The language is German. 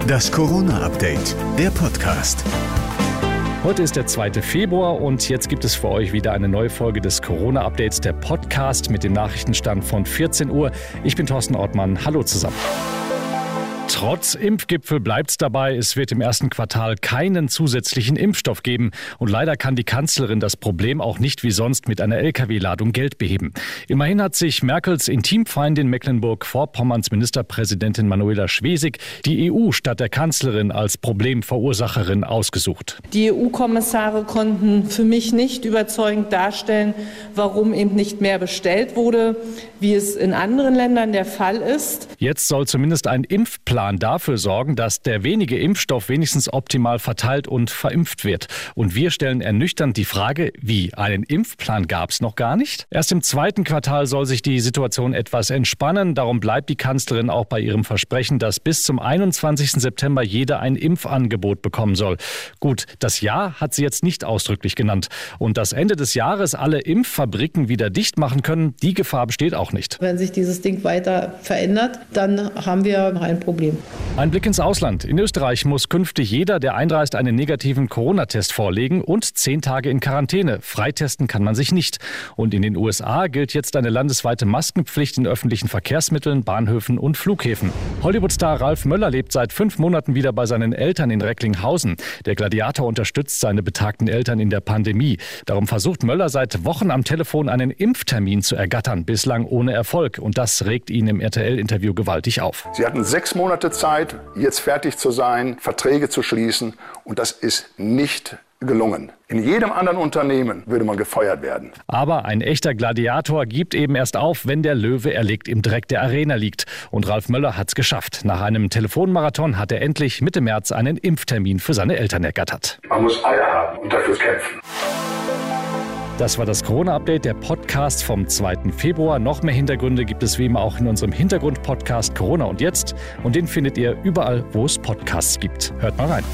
Das Corona-Update, der Podcast. Heute ist der 2. Februar und jetzt gibt es für euch wieder eine neue Folge des Corona-Updates, der Podcast mit dem Nachrichtenstand von 14 Uhr. Ich bin Thorsten Ortmann. Hallo zusammen. Trotz Impfgipfel bleibt es dabei, es wird im ersten Quartal keinen zusätzlichen Impfstoff geben. Und leider kann die Kanzlerin das Problem auch nicht wie sonst mit einer Lkw-Ladung Geld beheben. Immerhin hat sich Merkels Intimfeindin Mecklenburg-Vorpommerns Ministerpräsidentin Manuela Schwesig die EU statt der Kanzlerin als Problemverursacherin ausgesucht. Die EU-Kommissare konnten für mich nicht überzeugend darstellen, warum eben nicht mehr bestellt wurde, wie es in anderen Ländern der Fall ist. Jetzt soll zumindest ein Impfplan Plan dafür sorgen, dass der wenige Impfstoff wenigstens optimal verteilt und verimpft wird. Und wir stellen ernüchternd die Frage, wie? Einen Impfplan gab es noch gar nicht? Erst im zweiten Quartal soll sich die Situation etwas entspannen. Darum bleibt die Kanzlerin auch bei ihrem Versprechen, dass bis zum 21. September jeder ein Impfangebot bekommen soll. Gut, das Jahr hat sie jetzt nicht ausdrücklich genannt. Und dass Ende des Jahres alle Impffabriken wieder dicht machen können, die Gefahr besteht auch nicht. Wenn sich dieses Ding weiter verändert, dann haben wir ein Problem. you. Ein Blick ins Ausland. In Österreich muss künftig jeder, der einreist, einen negativen Corona-Test vorlegen und zehn Tage in Quarantäne. Freitesten kann man sich nicht. Und in den USA gilt jetzt eine landesweite Maskenpflicht in öffentlichen Verkehrsmitteln, Bahnhöfen und Flughäfen. Hollywood-Star Ralf Möller lebt seit fünf Monaten wieder bei seinen Eltern in Recklinghausen. Der Gladiator unterstützt seine betagten Eltern in der Pandemie. Darum versucht Möller seit Wochen am Telefon einen Impftermin zu ergattern, bislang ohne Erfolg. Und das regt ihn im RTL-Interview gewaltig auf. Sie hatten sechs Monate Zeit, jetzt fertig zu sein, Verträge zu schließen. Und das ist nicht gelungen. In jedem anderen Unternehmen würde man gefeuert werden. Aber ein echter Gladiator gibt eben erst auf, wenn der Löwe erlegt im Dreck der Arena liegt. Und Ralf Möller hat es geschafft. Nach einem Telefonmarathon hat er endlich Mitte März einen Impftermin für seine Eltern ergattert. Man muss Eier haben und dafür kämpfen. Das war das Corona-Update, der Podcast vom 2. Februar. Noch mehr Hintergründe gibt es wie immer auch in unserem Hintergrund-Podcast Corona und Jetzt. Und den findet ihr überall, wo es Podcasts gibt. Hört mal rein.